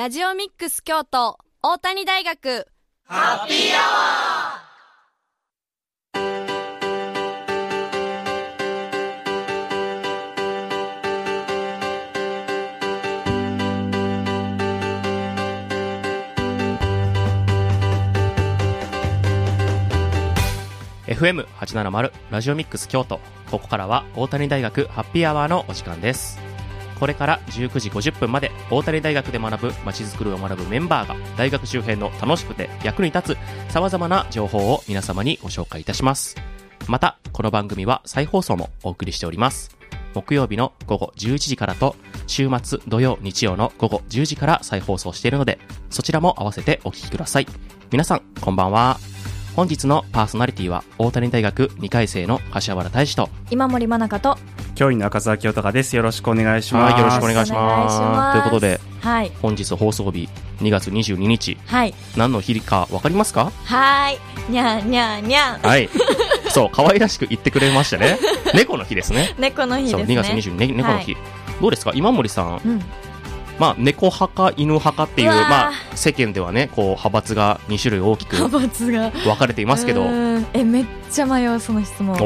ラジオミックス京都大谷大学。ハッピーアワー FM870 ラジオミックス京都。ここからは大谷大学ハッピーアワーのお時間です。これから19時50分まで大谷大学で学ぶまちづくりを学ぶメンバーが大学周辺の楽しくて役に立つ様々な情報を皆様にご紹介いたします。またこの番組は再放送もお送りしております。木曜日の午後11時からと週末土曜日曜の午後10時から再放送しているのでそちらも合わせてお聞きください。皆さんこんばんは。本日のパーソナリティは大谷大学2回生の柏原大志と。今森真中と。教員の赤澤清隆です。よろしくお願いします。はいよろしくお願いします。ということではい。本日放送日2月22日。はい。何の日か分かりますか？はい。にゃんにゃんにゃんはい。そう可愛らしく言ってくれましたね。猫の日ですね。猫の日ですそうね2月22日、ね、猫の日、どうですか？今森さん。うんまあ猫派か犬派かっていうまあ世間ではねこう派閥が2種類大きく派閥が。分かれていますけど。えめっちゃ迷うその質問。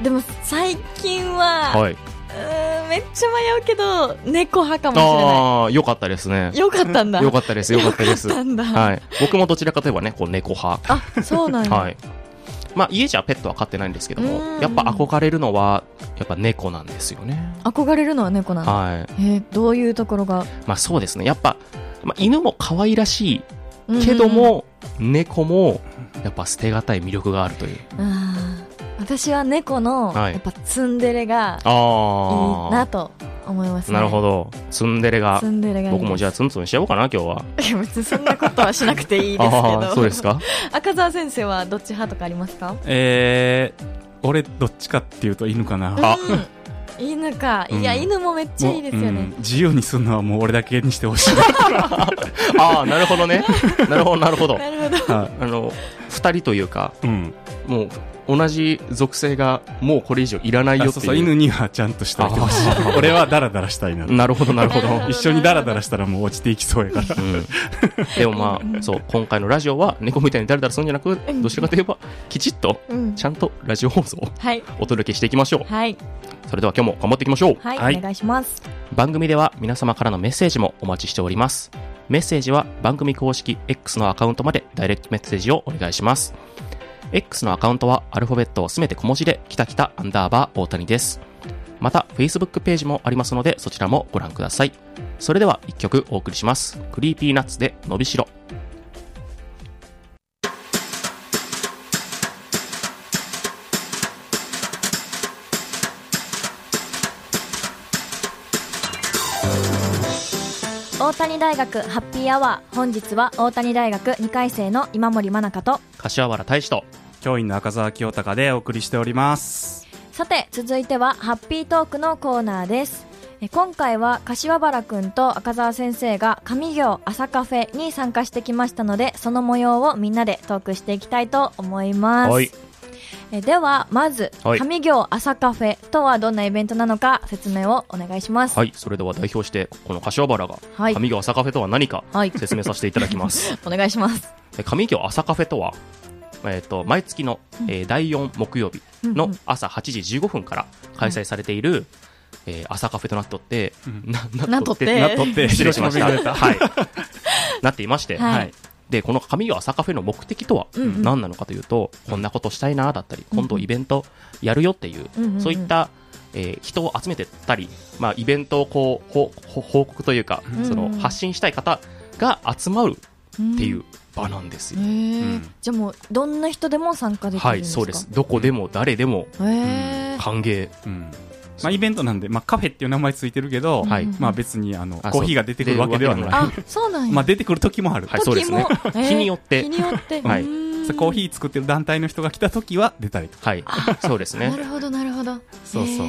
でも最近は、はい。うーんめっちゃ迷うけど猫派かもしれなああよかったですね。いよかったんだ。よかったですよかったです。はい。僕もどちらかといえばねこう猫派。あそうなんだ、はい。まあ、家じゃペットは飼ってないんですけどもうん、やっぱ憧れるのは、やっぱ猫なんですよね。憧れるのは猫なんだ、はい。えーどういうところが？まあそうですね。やっぱ、まあ、犬も可愛らしいけども、猫も、やっぱ捨てがたい魅力があるという。私は猫の、はいやっぱツンデレがいい。なと思いますねなるほど。ツンデレがツ、ンデレがいいです僕もじゃあツンツンしちゃおうかな、今日は。いや別にそんなことはしなくていいですけあどあ、そうですか？赤澤先生はどっち派とかありますか？えー、俺どっちかっていうと犬かな。あうん犬か、いやうん犬もめっちゃいいですよもうねん自由にするのはもう俺だけにしてほしい。ああ、なるほどね。なるほど、なるほど。なるほどはあの、二人というか、いうん。もう、同じ属性が、もうこれ以上いらないよっていう。あそうそう、犬にはちゃんとしておいてほしい。俺はダラダラしたいな。なるほど、なるほど。一緒にダラダラしたらもう落ちていきそうやから。うん、でもまあ、そう、今回のラジオは猫みたいにダラダラするんじゃなく、どちらかといえば、きちっと、うんちゃんとラジオ放送をはいお届けしていきましょう。はいそれでは今日も頑張っていきましょう。はい、はいお願いします番組では皆様からのメッセージもお待ちしております。メッセージは番組公式 X のアカウントまでダイレクトメッセージをお願いします。X のアカウントはアルファベットをすべて小文字で、きたきたアンダーバー大谷です。また、Facebook ページもありますので、そちらもご覧ください。それでは一曲お送りします。 Creepy Nuts で伸びしろ。大谷大学ハッピーアワー本日は大谷大学2回生の今森真中と柏原大志と、教員の赤澤清隆でお送りしております。さて続いてはハッピートークのコーナーですえ今回は柏原くんと赤澤先生が上行朝カフェに参加してきましたのでその模様をみんなでトークしていきたいと思います、はい。えではまず、はい。上行朝カフェとはどんなイベントなのか説明をお願いします。はい。それでは代表して、この柏原が、はい。上京朝カフェとは何か、はい。説明させていただきます。お願いします。え上京朝カフェとは、えっ、と、毎月の、えー第4木曜日の朝8時15分から開催されている、えー朝カフェとなっておって、な、なっとってなっとって、失礼しました。広島弁はい。なっていまして、はい。はい。で、この上京朝カフェの目的とはうんうん。何なのかというと、こんなことしたいな、だったり、今度イベントやるよっていう、うんうんうん。そういった、えー人を集めてったり、まあ、イベントをこう、ほほ報告というか、うんその、発信したい方が集まるっていう場なんですよ。うん。じゃあもうどんな人でも参加できるんはい、ですか？そうです。どこでも誰でもへー。歓迎。うん。まあイベントなんで、まあカフェっていう名前ついてるけど、はい。まあ別にあの、あコーヒーが出てくるわけではない。あそうなんや。まあ出てくる時もある。はいそうですね。時も。へ ー日によって。日によって。はい。コーヒー作ってる団体の人が来た時は出たりとか。はい、そうですね。なるほどなるほど。そうそう。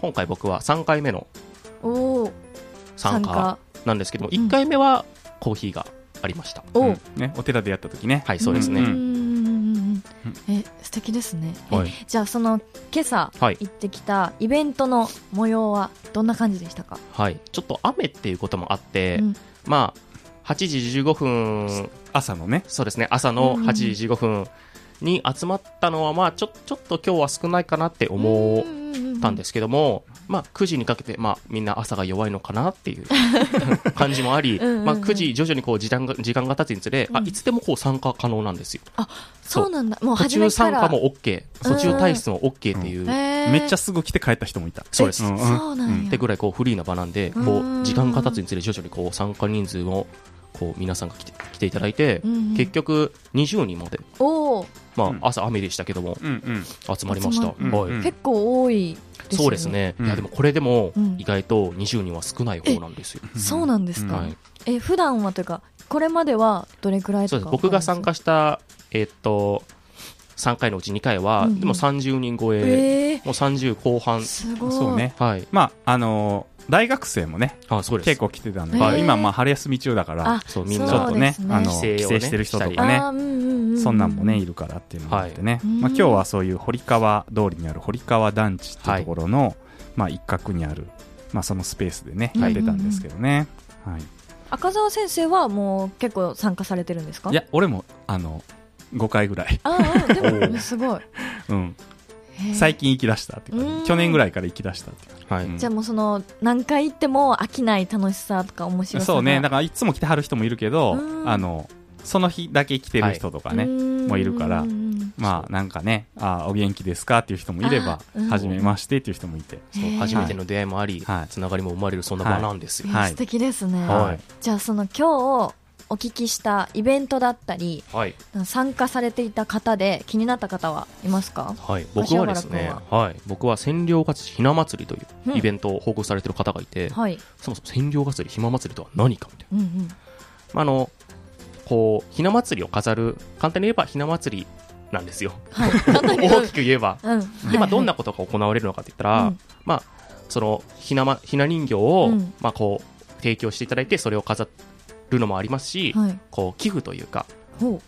今回僕は3回目のおお参加なんですけども、参加1回目はコーヒーがありました。おうん。ね、お寺でやった時ね。はい、そうですね。え素敵ですね。えはい。じゃあその今朝はい。行ってきたイベントの模様はどんな感じでしたか？はい。ちょっと雨っていうこともあって、うん。まあ、8時15分、朝のね。そうですね、朝のうんうん。8時15分に集まったのは、まあ、ちょ、ちょっと今日は少ないかなって思ったんですけども、まあ、9時にかけて、まあ、みんな朝が弱いのかなっていう 感じもあり、うんうんうんまあ、9時徐々にこう時間が、時間が経つにつれ、あ、いつでもこう参加可能なんですよ。そうなんだ。もう途中参加も OK、途中退出も OK っていう、へー。めっちゃすぐ来て帰った人もいた。そうです。うんうん。そうなんや、ってぐらいこうフリーな場なんで、こうん。う時間が経つにつれ徐々にこう参加人数をこう皆さんが来て来ていただいて、うんうん結局20人まで、おお、まうんあ朝雨でしたけども。集まりました。はいうん結構多いですよねそうですね。うんいやでもこれでもうん意外と20人は少ない方なんですよ。そうなんですか、はい。え普段はというかこれまではどれくらいそうです。とか僕が参加したえーっと3回のうち2回は、うんうんでも30人超え、えもう30後半ー、すごいそうね。はい。まあ、あのー大学生もね、あそうです。結構来てたんで、今、まあ、春休み中だからあ、そうみんなちょっとねねあの、帰省してる人とかねうんうんうんそんなんもね、いるからっていうのもあってね。はいまあ、今日はそういう堀川通りにある堀川団地っていうところの、まあ、一角にある、まあ、そのスペースでね、はいやってたんですけどね。はい。赤澤先生はもう結構参加されてるんですか？いや、俺も、あの、5回ぐらい。ああでも すごいうん。最近行き出したっていううん。か、去年ぐらいから行き出したっていうか。はい。うん。じゃあもうその何回行っても飽きない楽しさとか面白さが。そうね。だから、いつも来てはる人もいるけどう、ん。あの、その日だけ来てる人とかね、もいるからまあ、なんかね、あお元気ですかっていう人もいればあ、うん。はじめましてっていう人もいて。そう初めての出会いもあり、はい。つながりも生まれるそんな場なんですよ。はい。素敵ですね、はい。じゃあその今日お聞きしたイベントだったりはい。参加されていた方で気になった方はいますか？はい。僕はですね芦原、はい。僕は千両勝ちひな祭りとうんいうイベントを報告されてる方がいて、はいそもそも千両祭りひな祭りとは何かみたいな。うんうんまあ、あの、こう、ひな祭りを飾る、簡単に言えばひな祭りなんですよ。はい 大きく言えば。うんで、まあ、どんななことが行われるのかって言ったら、うんまあ、その、ひなま、ひな人形を、うんまあ、こう、提供していただいて、それを飾るのもありますし、はい。こう、寄付というか、ほう。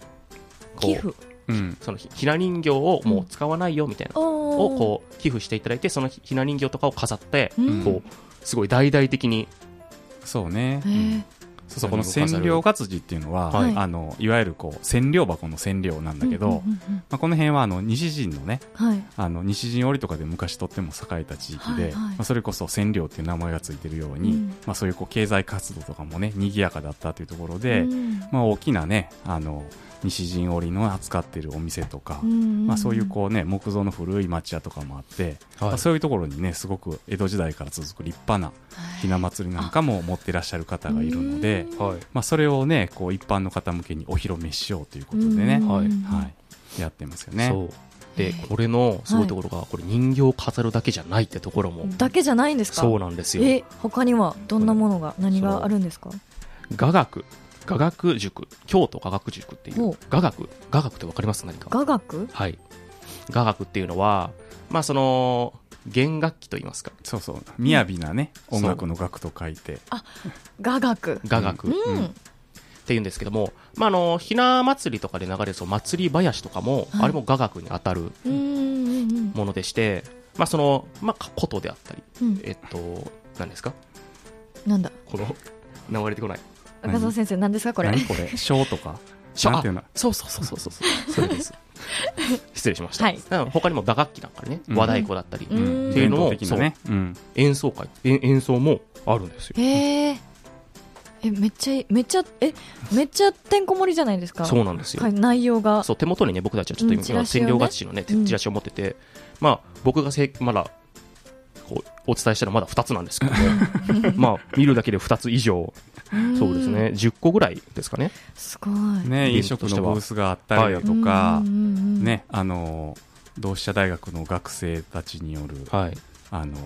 こう寄付？うん。そのひひな人形をもう使わないよみたいな、ををこう寄付していただいてそのひひな人形とかを飾って、うん。こうすごい大々的にそうね。へーそうそう、この千両活字っていうのは、はい。あの、いわゆるこう、千両箱の千両なんだけど、まあ、この辺はあの、西陣のね、はい。あの、西陣織とかで昔とっても栄えた地域で、はいはいまあ、それこそ千両っていう名前がついてるように、うん。まあそういうこう、経済活動とかもね、賑やかだったというところで、うん。まあ大きなね、あの、西陣織の扱ってるお店とか、まあそういうこうね、木造の古い町屋とかもあって、まあ、そういうところにね、すごく江戸時代から続く立派なひな祭りなんかも持ってらっしゃる方がいるので、はい。まあそれをね、こう一般の方向けにお披露目しようということでね、うんはい。はい、やってますよね。そう。でこれのすごいところが、これ人形を飾るだけじゃないってところも、だけじゃないんですか？そうなんですよ。え他にはどんなものが何があるんですか？雅楽雅楽塾京都雅楽塾っていほうう雅楽雅楽ってわかります？何か。雅楽？はい。雅楽っていうのはまあその弦楽器と言いますか。そうそう。雅なね、うん。音楽の楽と書いて。雅楽。雅楽、うっん。ていうんですけども、まあ、あのひな祭りとかで流れるその祭り囃子とかも、はい。あれも雅楽に当たるうんうんうんものでして、まあそのまあ、琴であったり、うん。えっと、何ですか？なんだ？この名前出てこない。何赤澤先生何ですかこれ？何これ？小とか？しょなんていうの？あそうそうそうそうそう。それです。失礼しました、はい。他にも打楽器なんかねうん。和太鼓だったり、っていうのを伝統的なね。う。ん。演奏会え演奏もあるんですよ。へええめっちゃめっちゃえめっちゃてんこ盛りじゃないですか？そうなんですよ、はい内容が。そう手元にね僕たちはちょっと今,、うんチラシをね。占領勝ちのねうん。チラシを持ってて、まあ僕がせまだこうお伝えしたのはまだ2つなんですけども。まあ見るだけで2つ以上んそうですね。10個ぐらいですかね。すごい。ね、飲食のブースがあったりだとかね、あの、同志社大学の学生たちによる、はい。あの、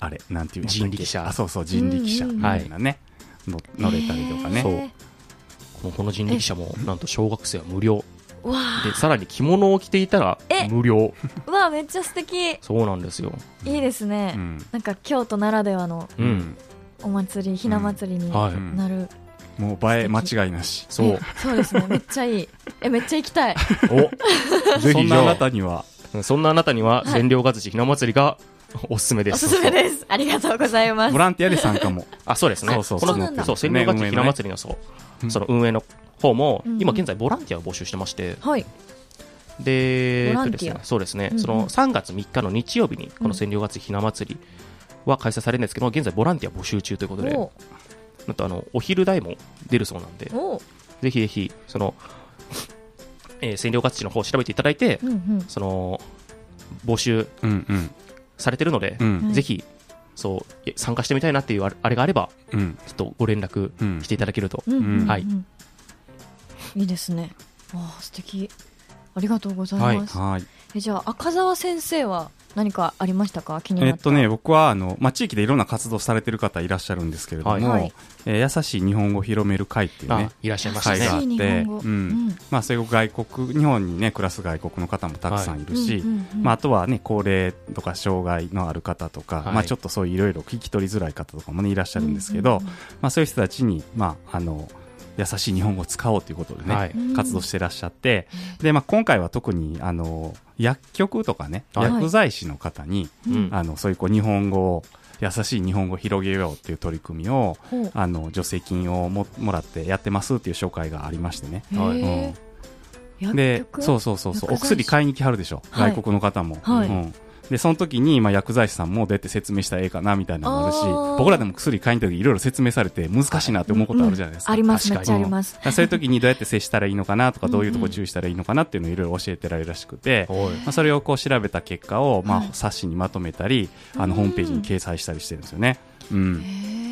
あれ、なんていうの？人力車。あ、そうそう、人力車みたいなね、の乗れたりとかね。このこの人力車もなんと小学生は無料。でさらに着物を着ていたらえ。無料。うわめっちゃ素敵。そうなんですよ。いいですね、うん。なんか京都ならではの。お祭りひな祭りにはい、うんなる、もう映え間違いなし。そうえそうですね。めっちゃいい。えめっちゃ行きたい。おぜひ。そんなあ。なあたには、そんなあなたにははい。千両勝ちひな祭りがおすすめです。おすすめです。ありがとうございます。ボランティアで参加も。あそうですね。そうそうこそうなんだ。のそう千両ガチひな祭りのそう、うん。その運営の方も、うん今現在ボランティアを募集してまして。はい。でボランティア。えっとですねそうですね、うんうん。その3月3日の日曜日にこの千両ガチひな祭りは開催されるんですけど現在ボランティア募集中ということでお。なんとあのお昼代も出るそうなんでお。ぜひぜひその、えー、千両ガチの方を調べていただいて、うんうん。その募集うんうん。されてるので、うん。はい。ぜひそうえ参加してみたいなっていうあれがあればうん。ちょっとご連絡うん。していただけると、うんうんうんはい。いいですね。わあ素敵。ありがとうございます、はい。えじゃあ赤澤先生は何かありましたか？気になった。えっとね、僕はあの、まあ、地域でいろんな活動されてる方いらっしゃるんですけれども、はい。はい。えー優しい日本語を広める会っていうあね、いらっしゃいました会があっね優しいて、日本語。うん。うん。まあ、そういう外国、日本にね、暮らす外国の方もたくさんいるし、まあ、あとはね、高齢とか障害のある方とか、はい。まあ、ちょっとそういういろいろ聞き取りづらい方とかもね、いらっしゃるんですけど、うんうん。まあ、そういう人たちに、まあ、あの、優しい日本語を使おうということでね、はい。うん活動してらっしゃって、で、まあ、今回は特に、あの、薬局とかね、はい。薬剤師の方に、うん。あの、そういうこう、日本語を、優しい日本語を広げようっていう取り組みを、あの、助成金をももらってやってますっていう紹介がありましてね。はいうん。でそうそうそうそう、お薬買いに来はるでしょ、はい。外国の方も。はい。うんで、その時に、まあ、薬剤師さんもどうやって説明したらええかな、みたいなのもあるし僕らでも薬買いに行った時いろいろ説明されて難しいなって思うことあるじゃないですか。ありますめっちゃありますそういう時にどうやって接したらいいのかなとか、うんどういうとこ注意したらいいのかなっていうのをいろいろ教えてられるらしくて、まあ、それをこう調べた結果を、まあはい、冊子にまとめたり、あの、うんホームページに掲載したりしてるんですよね。うん。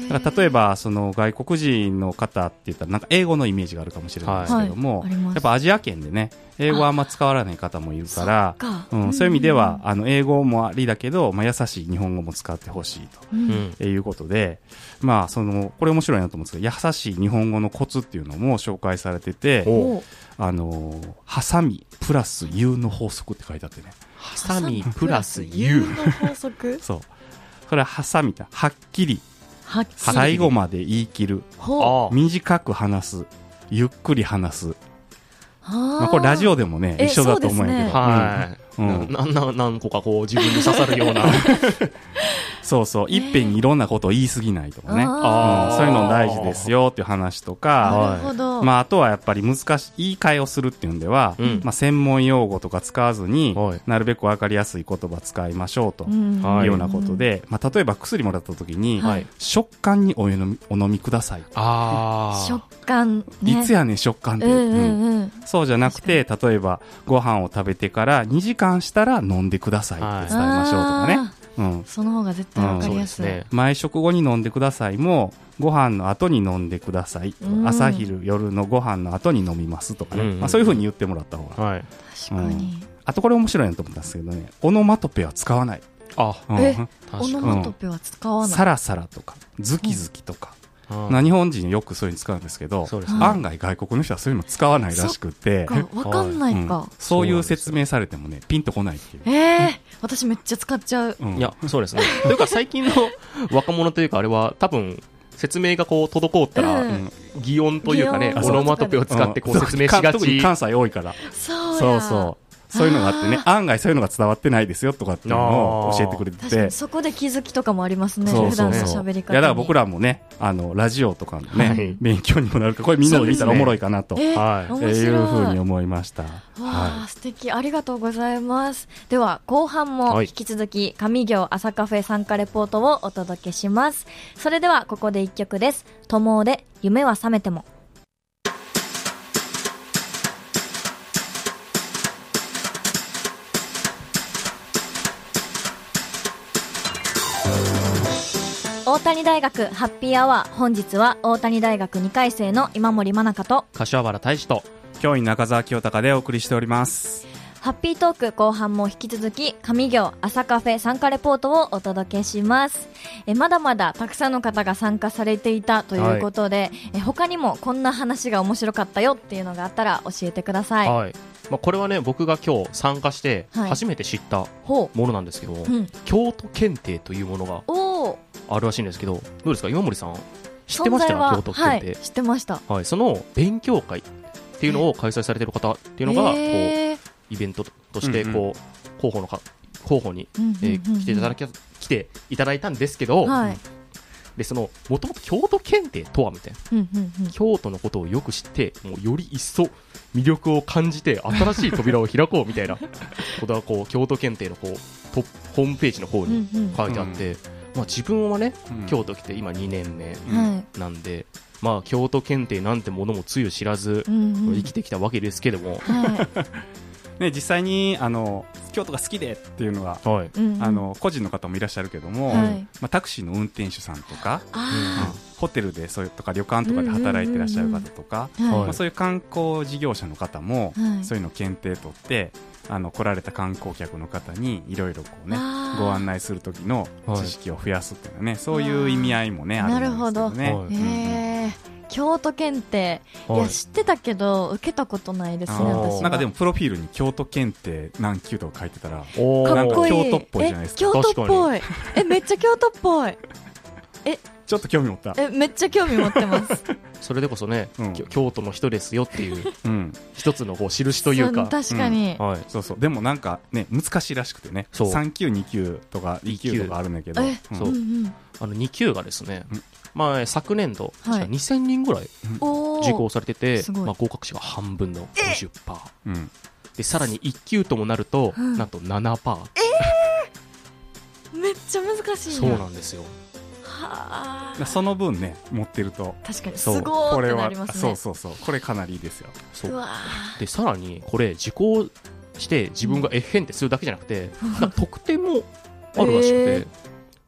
だから例えば、その外国人の方って言ったら、なんか英語のイメージがあるかもしれないですけども、はいやっぱアジア圏でね、英語はあんま使わない方もいるから、そっかうん、そういう意味では、あの、英語もありだけど、まあ、優しい日本語も使ってほしいうんうんということで、まあ、その、これ面白いなと思うんですけど、優しい日本語のコツっていうのも紹介されてて、あの、ハサミプラス U の法則って書いてあってね。ハサミプラス U の法則？そう。これはハサミだ。はっきり最後まで言い切る。短く話す。ゆっくり話す。まあ、これラジオオでもね、え一緒だと思うんやけど。うん。なな何個かこう自分に刺さるような。そうそう。いっぺんにいろんなことを言い過ぎないとかね。あうん。そういうの大事ですよっていう話とか、なるほど。まあ、あとはやっぱり難しい、言い換えをするっていうんでは、うん。まあ、専門用語とか使わずに、はい。なるべくわかりやすい言葉使いましょうと。うん。はい。いうようなことで、まあ、例えば薬もらった時に、はい。食感にお飲みお飲みください。あ食感ね。いつやねん食感って、うんうんうん。うん。そうじゃなくて、例えばご飯を食べてから2時間したら飲んでくださいって伝えましょうとかね。うん。その方が絶対わかそうりやい。ですすね毎食後に飲んでくださいも、ご飯の後に飲んでください。とうん。朝昼夜のご飯の後に飲みますとかね。うんうんまあ、そういうふうに言ってもらった方が。はい確かに。あとこれ面白いなと思ったんですけどね、オノマトペは使わない。あうん。えオ確かにノマトペは使わない。サラサラとか、ズキズキとか。あまあ日本人よくそういうの使うんですけど、案外外国の人はそういうの使わないらしくて、かわかんないうん。かそういう説明されてもね、ピンとこないっていう。ええ私めっちゃ使っちゃう。うん。いやそうですね。というか最近の若者というかあれは多分説明がこう滞ったら、うん。擬音というかねオノマトペを使ってこう説明しがち。特に関西多いから。そうや。そうそう。いうのがあってね、案外そういうのが伝わってないですよとかっていうのを教えてくれてて。そこで気づきとかもありますねそう普段のそう。そう。喋り方に。いや、だから僕らもね、あの、ラジオとかのね、はい。勉強にもなるから、これみんなで見たらおもろいかなと、えー。はい。いうふうに思いました。わはあ、素敵。ありがとうございます。では後半もはい。引き続き上行朝カフェ参加レポートをお届けします。それではここで一曲です「友をで夢は覚めても」大谷大学ハッピーアワー本日は大谷大学2回生の今森真中と柏原大使とい。教員中澤清隆でお送りしております。ハッピートーク後半も引き続き上行朝カフェ参加レポートをお届けします。えまだまだたくさんの方が参加されていたということで、え他にもこんな話が面白かったよっていうのがあったら教えてください、はい。まあ、これはね僕が今日参加してはい。初めて知ったほものなんですけど、う、うん、京都検定というものがあるらしいんですけどどうですか？今森さん知ってました？存在は京都はい検定、知ってました。はいその勉強会っていうのを開催されてる方っていうのがこうえーイベントとしてうんうん。こう、広報のか候補に、うんうんうんうん。えー来ていただき来ていただいたんですけど、はい。でそのもともと京都検定とはみたいな。うんうんうん。京都のことをよく知ってもうより一層魅力を感じて新しい扉を開こうみたいなことがこう京都検定のこうトホームページの方にうんうん。書いてあって、まあ、自分はねうん京都来て今2年目うんはい。なんで、まあ、京都検定なんてものもつゆ知らず生きてきたわけですけども、はい。ね、実際にあの京都が好きでっていうのが、はい。うんうん。あの個人の方もいらっしゃるけども、はい。まあ、タクシーの運転手さんとか、あホテルでそういうとか旅館とかで働いてらっしゃる方とか、まあ、そういう観光事業者の方も、はい。そういうの検定取ってあの来られた観光客の方にいろいろこうねご案内する時のはい知識を増やすっていうのはね、そういう意味合いもねあるんですけどね。なるほど。京都検定。いはい。や、知ってたけど、受けたことないですね、私は。なんかでもプロフィールに京都検定何級とか書いてたらかっこいい。京都っぽいじゃないですか。え京都っぽい。え、めっちゃ京都っぽい。ちょっと興味持った、え、めっちゃ興味持ってます。それでこそね、うん。京都の人ですよっていううん、一つのこう印というそか確かに。はい、そうそう。でもなんかね難しいらしくてね。そう。3級2級とか1級とかあるんだけど、え。うん。そう。うんうん。あの2級がですね、うんまあ、昨年度、はい。確か2000人ぐらい受講されてて、まあ、合格者が半分の50%うん。でさらに1級ともなると、うん。なんと7%、めっちゃ難しいそうなんですよ。はあ。その分ね持ってると。確かに、すそう。ごーってこれはなりますね。そうそうそう。これかなりいいですよ。そう。うわでさらにこれ受講して自分がえっへんってするだけじゃなくて、なんか特典もあるらしくて、えー。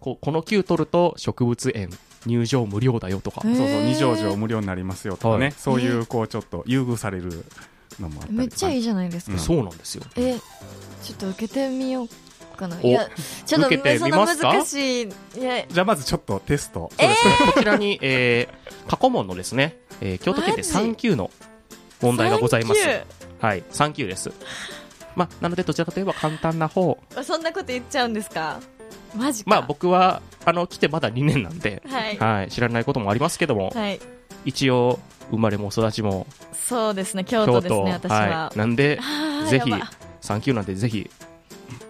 ここの級取ると植物園入場無料だよとか、えー。そうそう二条城無料になりますよとかね、はい。そういうこうちょっと優遇されるのもあったりめっちゃいいいじゃないですか。うん。そうなんですよ。え、ちょっと受けてみようかな。おいや、ちょっと受けてみますか？その難しい。いや、じゃあまずちょっとテスト。そうですね、こちらに、えー過去問のですね、えー京都検定マジ？3級の問題がございます。はい3級です。まあなのでどちらかといえば簡単な方。ーそんなこと言っちゃうんですか？マジか。まあ僕はあの来てまだ2年なんで、はい。はい、知らないこともありますけども、はい。一応生まれも育ちもそうですね、京京都都ですね、私は。い、なんであーぜひやば3級なんでぜひ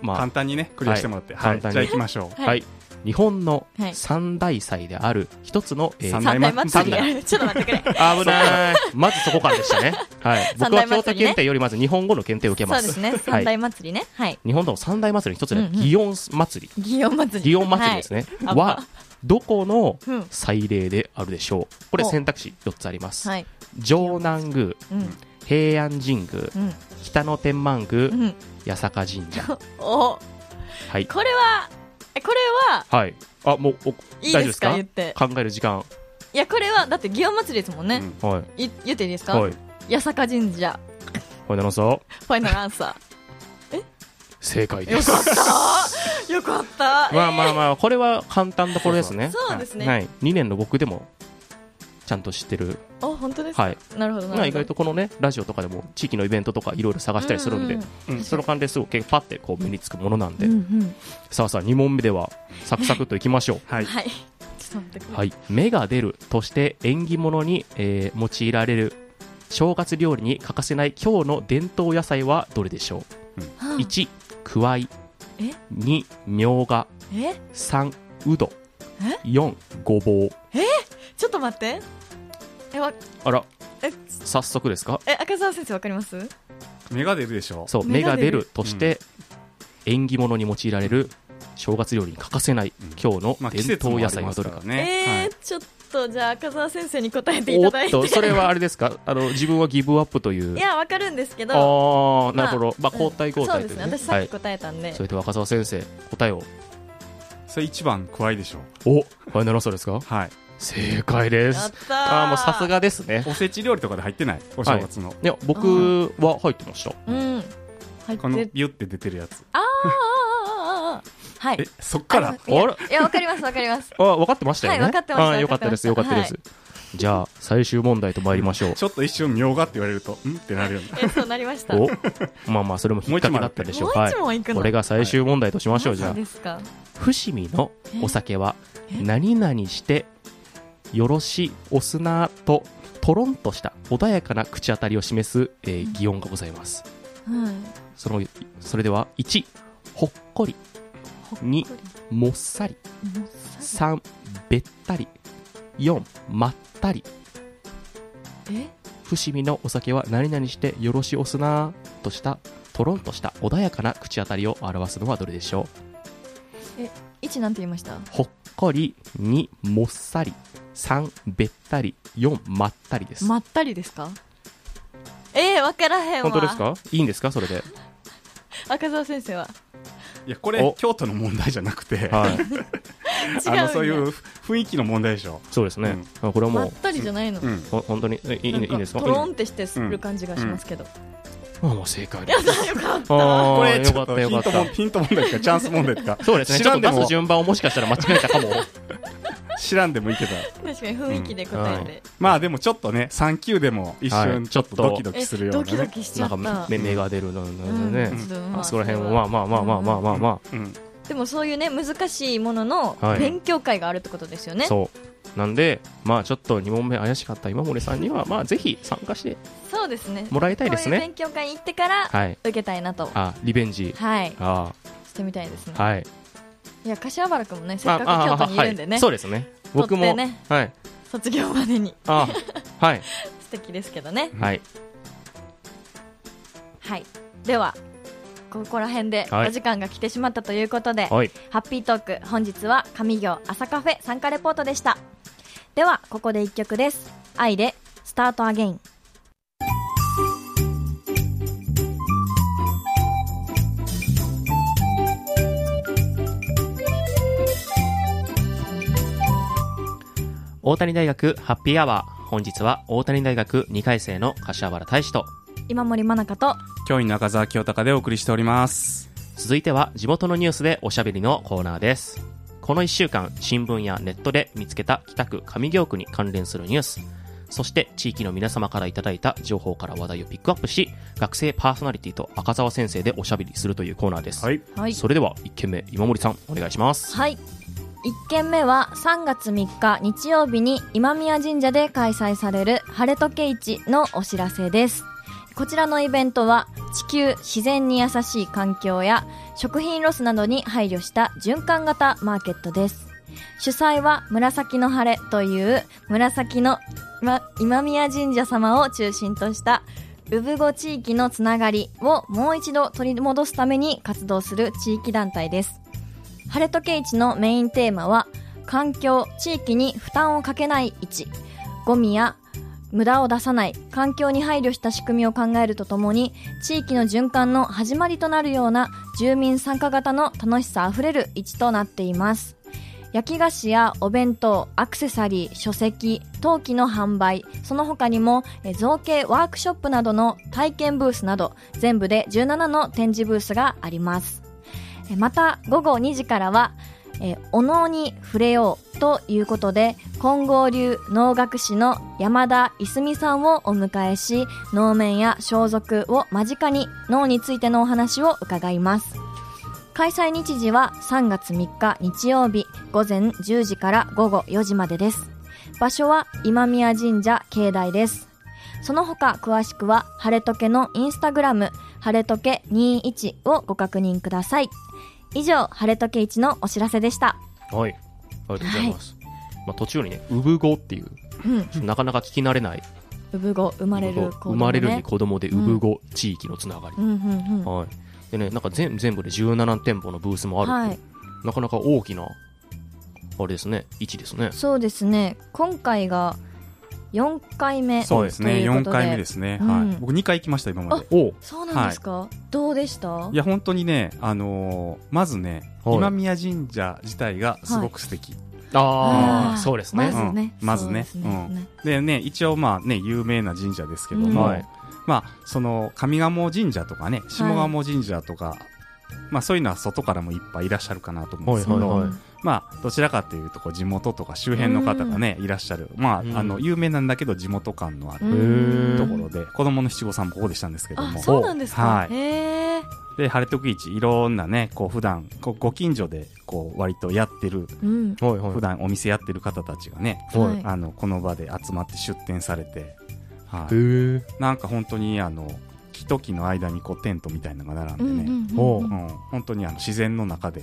ま簡単にねクリアしてもらって、はい簡単にはいじゃあ行きましょうあ、ははいい、日本のはい。三大祭である一つの、えー三三大祭三り。ちょっと待ってくれ。危ない。まずそこからでしたね、はい、僕は京都検定よりまず日本語の検定を受けます。そうですね、三大祭りね。はい。日本の三大祭りの一つでうんうん。祇園祭り。祇園祭り。祇園祭りですね、はい。はどこのうん祭礼であるでしょう。これお選択肢4つあります、はい。城南宮うん。平安神宮うん。北野天満宮うん。八坂神社。お、はい。これは、えこれは、はい。あもうおいいですか？大丈夫言って。考える時間。いや、これは、だって祇園祭りですもんね。うん。はい。い言っていいですか？はい。八坂神社、ほいなのさファイナルアンサ 正解ー。です。よかった。よかった。まあまあまあこれは簡単なところですね。そうですね。はい。2年の僕でもちゃんと知ってる。あ、本当ですか？はい。なるほど、なるほど。まあ意外とこのねラジオとかでも地域のイベントとかいろいろ探したりするんで、ううんその感じですごくパッてこう目につくものなんで、うんうん。さあさあ2問目ではサクサクっといきましょう。はい。はい。はい、芽が出るとして縁起物に、えー用いられる正月料理に欠かせない今日の伝統野菜はどれでしょう？はあ1くわい。え？2みょうが。え？3うど。え4ごぼうちょっと待って。え、わ、あら。え、早速ですか？え、赤澤先生わかります？芽が出るでしょ。そう芽が出芽が出るるとして、縁起物に用いられる正月料理に欠かせない、うん。今日のまあ季伝統野菜はどれか、ますからね、えー、ちょっと、じゃあ赤澤先生に答えていおただい。ってとそれはあれですか？あの自分はギブアップという。いや、わかるんですけど。ああなるほど、まあ、うん。交代交代というそうですね。私さはい。っき答えたんで。それでは赤澤先生答えをそれ一番怖いでしょおファイナルアンサーですか？はい。正解です。ああもうさすがですね。おせち料理とかで入ってない？お正月の、いや僕は入ってました。うん。入この。ビュって出てるやつ。あーあはい。え。そっから？あいやあれいや、わかります、わかります。あ分かってましたよね。はい分かってましたよかったですよかったです、じゃあ最終問題と参りましょう。ちょっと一瞬みょうがって言われるとん？ってなるよね。え、そうなりました。おまあまあそれも引っ掛けだったでしょう。はいもう一問いくのこれが最終問題としましょう、じゃあ。マジですか？伏見のお酒はえ？何々してよろしおすなととろんとした穏やかな口当たりを示す、えー擬音がございます。はい。そのそれでは1ほっこり。2もっさり。3べったり4まったり。え？伏見のお酒は何々してよろしおすな。としたとろんとした穏やかな口当たりを表すのはどれでしょ1なんて言いました？うほっこり2もっさり。3べったり4まったりです、まったりですか？えー、分からへんわ。本当ですか？いいんですか？それで。赤澤先生は。いやこれお。京都の問題じゃなくて、はい あや。のそういう雰囲気の問題でしょ、そうですね、あこれはもうまったりじゃないの、うん、ほ本当に。えいいいいんですか？とろんってしてする感じがしますけど、あもう正解でやす。だ よかった。あこーよかっれちょっとたよかった。ヒント問題とか？チャンス問題とか？そうですね。知らんでも。出す順番をもしかしたら間違えたかも。知らんでもいいけど。確かに雰囲気で答えて、まあでもちょっとね3級でも一はい。瞬ちょっとドキドキえするようなドキドねキしちゃった。なんか目目が出るのうん。ね、そこら辺もまあまあまあまあまあまあまうんでもそういうね難しいもののはい。勉強会があるってことですよね、あそう。なんでまあちょっと2問目怪しかった今森さんにはまあぜひ参加してそうですね。もらいたいですね。こういう勉強会行ってからはい。受けたいなと。あリベンジ。はい。あしてみたいですね、はい。い、や柏原君もねせあっかく京都にいるんでね、はい、そうですね。僕も、ね。はい。卒業までに。あはい。素敵ですけどね。はい。はい。ではここら辺ではい。お時間が来てしまったということで、はい。ハッピートーク本日は上行朝カフェ参加レポートでした。ではここで一曲です。愛でスタートアゲイン。大谷大学ハッピーアワー。本日は大谷大学2回生の柏原大志と今森真中と教員中澤清隆でお送りしております。続いては地元のニュースでおしゃべりのコーナーです。この1週間新聞やネットで見つけた北区上京区に関連するニュース。そして地域の皆様からいただいた情報から話題をピックアップし学生パーソナリティと赤澤先生でおしゃべりするというコーナーです、はい。はい。それでは1件目今森さんお願いします。はい。1件目は3月3日日曜日に今宮神社で開催される晴れ時市のお知らせですこちらのイベントは地球自然に優しい環境や食品ロスなどに配慮した循環型マーケットです。主催は紫の晴れという紫のま今宮神社様を中心とした産後地域のつながりをもう一度取り戻すために活動する地域団体です。晴れ時計市のメインテーマは環境地域に負担をかけない位置。ゴミや無駄を出さない環境に配慮した仕組みを考えるとともに地域の循環の始まりとなるような住民参加型の楽しさあふれる位置となっています。焼き菓子やお弁当アクセサリー書籍陶器の販売その他にも造形ワークショップなどの体験ブースなど全部で17の展示ブースがあります。また午後2時からはえお能に触れようということで金剛流能楽師の山田いすみさんをお迎えし能面や装束を間近に能についてのお話を伺います。開催日時は3月3日日曜日午前10時から午後4時までです。場所は今宮神社境内です。その他詳しくは晴れとけのインスタグラム晴れとけ21をご確認ください。以上晴れとけ1のお知らせでした。はい。ありがとうございます、まあ、途中にね産語っていううん。なかなか聞き慣れない産後生まれる子供、ね、生まれるに子供で産語地域のつながり、うんうんうん。はい。でねなんか全全部で17店舗のブースもあるはい。なかなか大きなあれですね位置ですね。そうですね。今回が4回目そうですね。4ということで。回目ですね、うん。はい、僕2回行きました今まで。おそうなんですか、どうでした？いや本当にね、あのーまずね、はい。今宮神社自体がすごく素敵、ああー。そうですね、まずね、ですね。一応まあね有名な神社ですけども、まあその上賀茂神社とかね下賀茂神社とか、まあそういうのは外からもいっぱいいらっしゃるかなと思うんですけど、まあどちらかというとこう地元とか周辺の方がね、いらっしゃる。まあ、うん。あの有名なんだけど地元感のあるところで、子供の七五三もここでしたんですけども。あそうなんですか、はい。で晴れ時市いろんなねこう普段こうご近所でこう割とやってるうん。普段お店やってる方たちがね、はい。あのこの場で集まって出店されて、はへい、えなんか本当にあの木と木の間にこうテントみたいなのが並んでね、うんうんおうん。うん。本当にあの自然の中で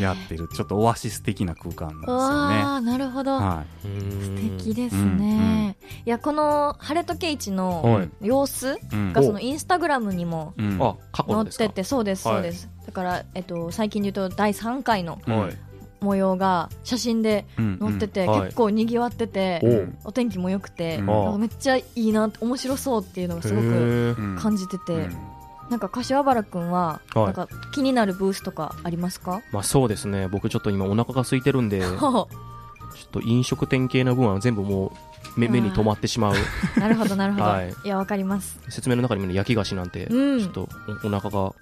やってるちょっとオアシス的な空間なんですよね。わあなるほど、は素敵ですうんね、いやこの「晴れとけいち」はのい。様子い。うん。がそのインスタグラムにも載っててそうですはい。そうです、だから、えっと、最近で言うと第3回のうん。はい。模様が写真でうん。載ってて、うん。はい。結構にぎわってて、おう。お天気も良くて、うん。めっちゃいいな面白そうっていうのがすごく感じてて、うんなんか柏原くんは、はい。なんか気になるブースとかありますか、まあそうですね。僕ちょっと今お腹が空いてるんで ちょっはと飲食店系の分は全部もう目目に留まってしまう。あ なるほどなるほど、はい。い、やわかります。説明の中にもね焼き菓子なんて、うん。ちょっとおお腹がこ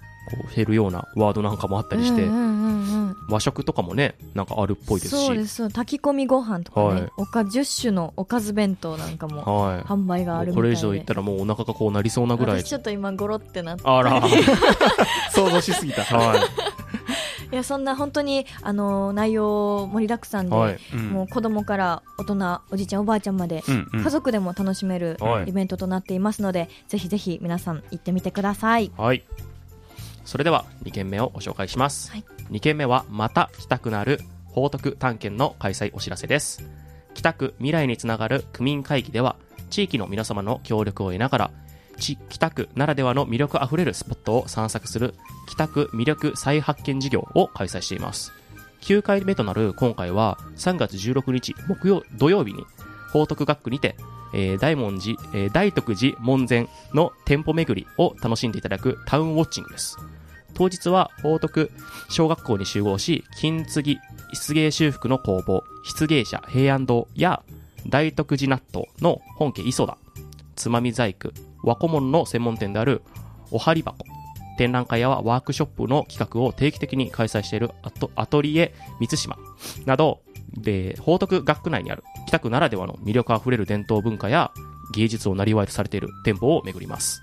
う減るようなワードなんかもあったりして、うんうんうんうん。和食とかもねなんかあるっぽいですし。そうです炊き込みご飯とかね、はい。おか10種のおかず弁当なんかもはい。販売があるみたいで。もうこれ以上言ったらもうお腹がこうなりそうなぐらい。私ちょっと今ゴロってなって。あら。想像しすぎた。はいいやそんな本当にあの内容盛りだくさんで、はい。うん。もう子供から大人おじいちゃんおばあちゃんまで、うんうん。家族でも楽しめるはい。イベントとなっていますので、ぜひぜひ皆さん行ってみてください。はい。それでは2件目をご紹介します、はい。2件目はまた来たくなる報徳探検の開催お知らせです。北区未来につながる区民会議では地域の皆様の協力を得ながら北区ならではの魅力あふれるスポットを散策する北区魅力再発見事業を開催しています。9回目となる今回は3月16日木曜土曜日に報徳学区にて、えー大文字、えー大徳寺門前の店舗巡りを楽しんでいただくタウンウォッチングです。当日は報徳小学校に集合し金継ぎ漆芸修復の工房漆芸者平安堂や大徳寺納豆の本家磯田つまみ細工和古物の専門店であるおはり箱展覧会やワークショップの企画を定期的に開催しているアトリエ三島などで報徳学区内にある北区ならではの魅力あふれる伝統文化や芸術をなりわいとされている店舗を巡ります。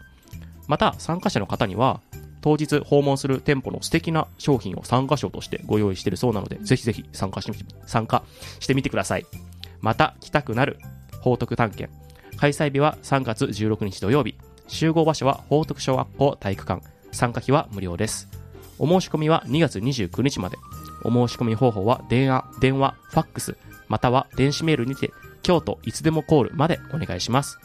また参加者の方には当日訪問する店舗の素敵な商品を参加賞としてご用意しているそうなのでぜひぜひ参加してみ参加してみてください。また来たくなる報徳探検。開催日は3月16日土曜日。集合場所は報徳小学校体育館。参加費は無料です。お申し込みは2月29日まで。お申し込み方法は電話電話ファックスまたは電子メールにて京都いつでもコールまでお願いします。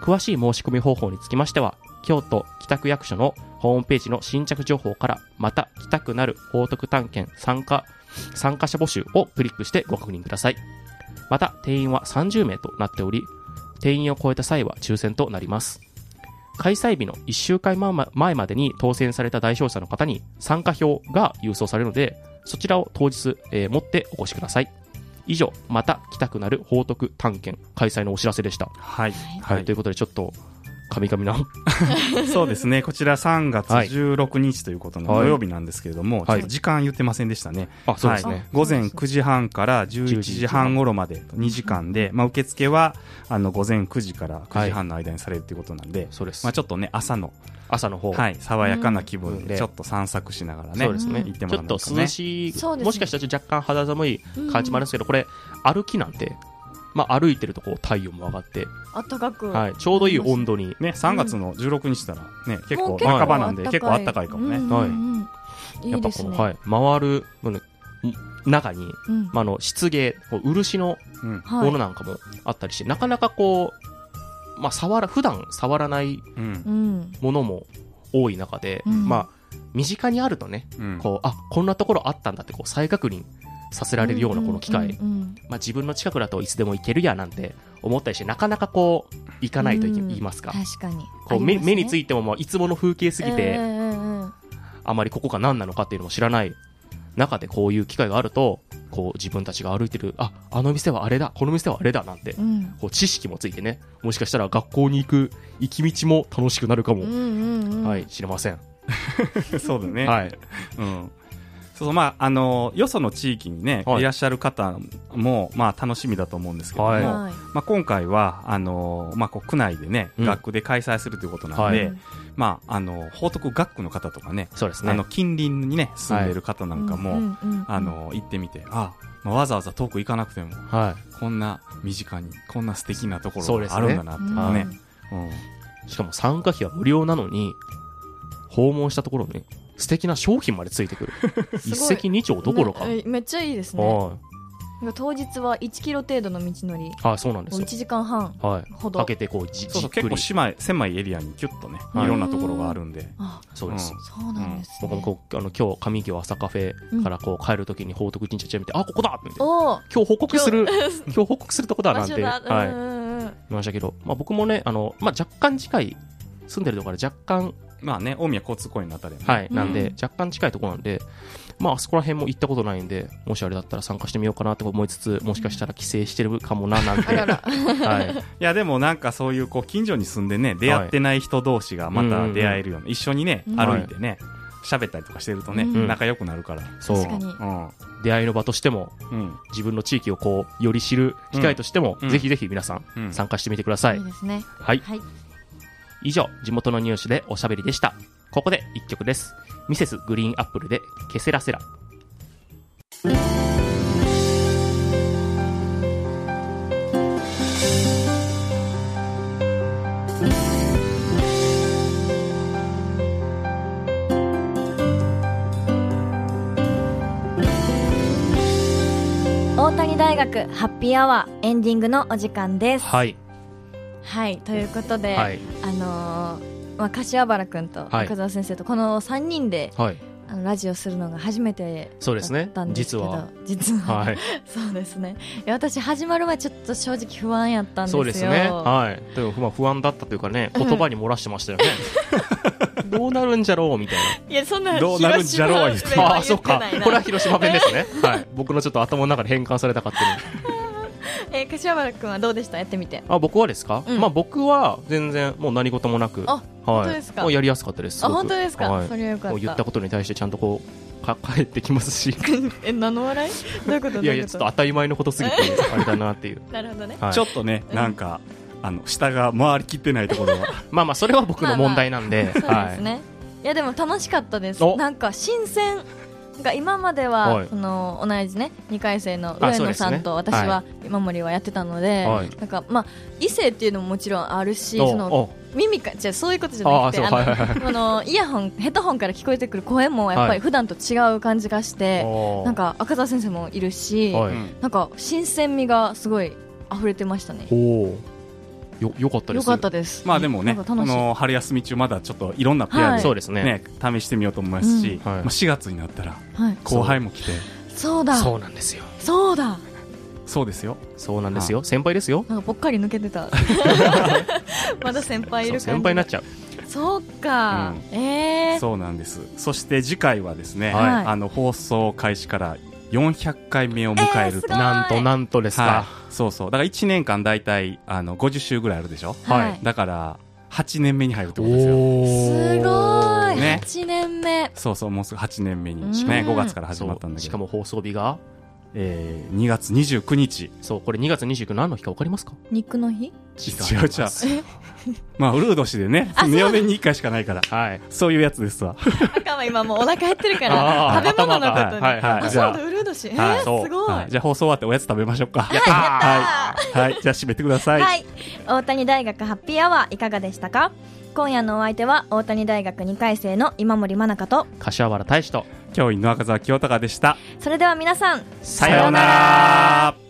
詳しい申し込み方法につきましては京都北区役所のホームページの新着情報からまた来たくなる報徳探検参加参加者募集をクリックしてご確認ください。また定員は30名となっており定員を超えた際は抽選となります。開催日の1週間前までに当選された代表者の方に参加票が郵送されるのでそちらを当日、えー持ってお越しください。以上また来たくなる報徳探検開催のお知らせでした。はい。はい、ということでちょっと神々な そうですね。こちら3月はい。16日ということのはい。土曜日なんですけれども、はい。ちょっと時間言ってませんでしたね。あそうですね、はい。午前9時半から11時半頃まで2時間で、まあ、受付はあの午前9時から9時半の間にされるということなんで、そうです、まあ、ちょっとね朝の、朝の方、はい、爽やかな気分うん。でちょっと散策しながらね、そうですね、行ってもちょっとらうとね涼しい、ね。もしかしたら若干肌寒い感じもあるんですけど、これ歩きなんて、まあ、歩いてるとこう体温も上がって、あったかく、はい、ちょうどいい温度に、ね、3月の16日したらね、結構半ばなんで結構あったかいかもね。うんうんうん。い。やっぱこの、はい、回るもの中に、うん。まあ、あの漆芸、こう漆のものなんかもあったりして、なかなかこう、まあ、触ら普段触らないものも多い中で、うん。まあ、身近にあるとね、うん。こうあこんなところあったんだってこう再確認させられるようなこの機会、まあ、自分の近くだといつでも行けるやなんて思ったりしてなかなかこう行かないといいますか、確かに。こう目目についいてももういつもの風景すぎて、あまりここが何なのかっていうのも知らない中でこういう機会があるとこう自分たちが歩いてるああの店はあれだこの店はあれだなんてうん。こう知識もついてねもしかしたら学校に行く行き道も楽しくなるかも、はい知れません、そうだね。はい。うん。そうそう、まあ、あの、よその地域にね、はい。い、らっしゃる方も、まあ、楽しみだと思うんですけども、はい。はい。まあ、今回は、あの、まあ、こう区内でね、うん。学区で開催するということなんで、はい。まあ、あの、報徳学区の方とかね、そうですね。あの、近隣にね、住んでる方なんかも、うんうんうんあの、行ってみて、あ、まあ、わざわざ遠く行かなくても、はこんな身近に、こんな素敵なところがあるんだなっていうのがね、うん。しかも参加費は無料なのに、訪問したところに、素敵な商品までついてくる。一石二鳥どころか。めっちゃいいですね。はなんか当日は1キロ程度の道のり。い。はい、そうなんです1よ。時間半はい。ほど。かけてこうじそうそうじっくり。結構狭い狭いエリアにキュッとね、はい。い、ろんなところがあるんで。あそうです、うん。そうなんです、ね。僕もこうあの今日上京朝カフェからこう帰るときに報徳神社見て、あここだっておお今日報告する今日。報告するとこだなんて、場所だ、はい、言うんうんうん。い。ましたけど、まあ、僕もねあの、まあ、若干近い住んでるところから若干まあね大宮交通公園のあたり、ね、はい、なんで、うん若干近いところなんで、まあ、あそこら辺も行ったことないんで、もしあれだったら参加してみようかなと思いつつ、もしかしたら帰省してるかもななんて、あらら。はい、いやでもなんかそういうこう近所に住んでね出会ってない人同士がまた出会えるような、一緒にねうん。歩いてね喋ったりとかしてるとね、うん。仲良くなるから。そう。確かに。うん。出会いの場としても、うん。自分の地域をこうより知る機会としても、うん。ぜひぜひ皆さん。参加してみてください。いいですね。はい、はい以上、地元のニュースでおしゃべりでした。ここで一曲です。ミセスグリーンアップルで、ケセラセラ。大谷大学ハッピーアワーエンディングのお時間ですはい、はいということで、はい、あのーまあ、柏原君とはい。中澤先生とこの3人で、はい、あのラジオするのが初めてだそうですねったんですけど実は。実は、はい、そうですね。私始まる前ちょっと正直不安やったんですよ。そうですね。はい。でも、まあ、不安だったというかね、言葉に漏らしてましたよね。どうなるんじゃろうみたいいやそんなどうなるんじゃろうは言ってああ、そっか。これは広島弁ですね。はい。僕のちょっと頭の中で変換されたかったに。えー柏原君はどうでした？やってみて。あ、僕はですか、うん。まあ僕は全然もう何事もなく、あはい。本当ですか？もうやりやすかったです。あ本当ですか、はい。それはよかっもう言ったたことに対してちゃんとこう、か返ってきますし。え何の笑い？どういうこと？いやいや、ちょっと当たり前のことすぎて、あれだなっていう。なるほどねはい。ちょっとね、うん。なんかあの下が回りきってないところは。まあまあ、それは僕の問題なんで、そうではい。すね、い、やでも楽しかったです。お。なんか新鮮が今までは、はい。その同じね2回生の上野さんと私は今森はやってたので、はい。なんかまあ異性っていうのももちろんあるしおそのお耳かじゃあそういうことじゃなくてあのはいはいはい。このイヤホンヘッドホンから聞こえてくる声もやっぱはい。り普段と違う感じがして、なんか赤澤先生もいるし、なんか新鮮味がすごい溢れてましたねよよかったです。よかったです。まあでもねこなんか楽しい。の春休み中まだちょっといろんなペアはい。で、そうですね。ね試してみようと思いますし、うん。はい。まあ、4月になったらはい、後輩も来て。そうだ。そうなんですよ。そうだ。そうですよ。そうなんですよ。先輩ですよ。なんかぽっかり抜けてた。まだ先輩いる先輩になっちゃう。そうか、ええそうなんです。そして次回はですね、はい。あの放送開始から400回目を迎えると、なんとなんとですか。はい、そうそう。だから1年間大体あの50週ぐらいあるでしょ？はい、はい。だから8年目に入るってことですよ。すごい、ね。8年目。そうそうもうすぐ8年目に、うん。ね、5月から始そまったんだけど。う。しかも放送日がえー、2月29日。そうこれ2月29何の日か分かりますか？肉の日？違う違う。まあウルー年でね。4年に1回しかないから。はい。そういうやつですわ。あかんわ今もうお腹減ってるから食べ物のことに、頭がはいはいあじゃあそうだウルー年。えーすごい、はい、じゃあ放送終わっておやつ食べましょうか。やったー。はい、はい、じゃあ締めてください、はい。大谷大学ハッピーアワーいかがでしたか？今夜のお相手は大谷大学2回生の今森真中と、柏原大志と教員の赤澤清隆でした。それでは皆さん、さようなら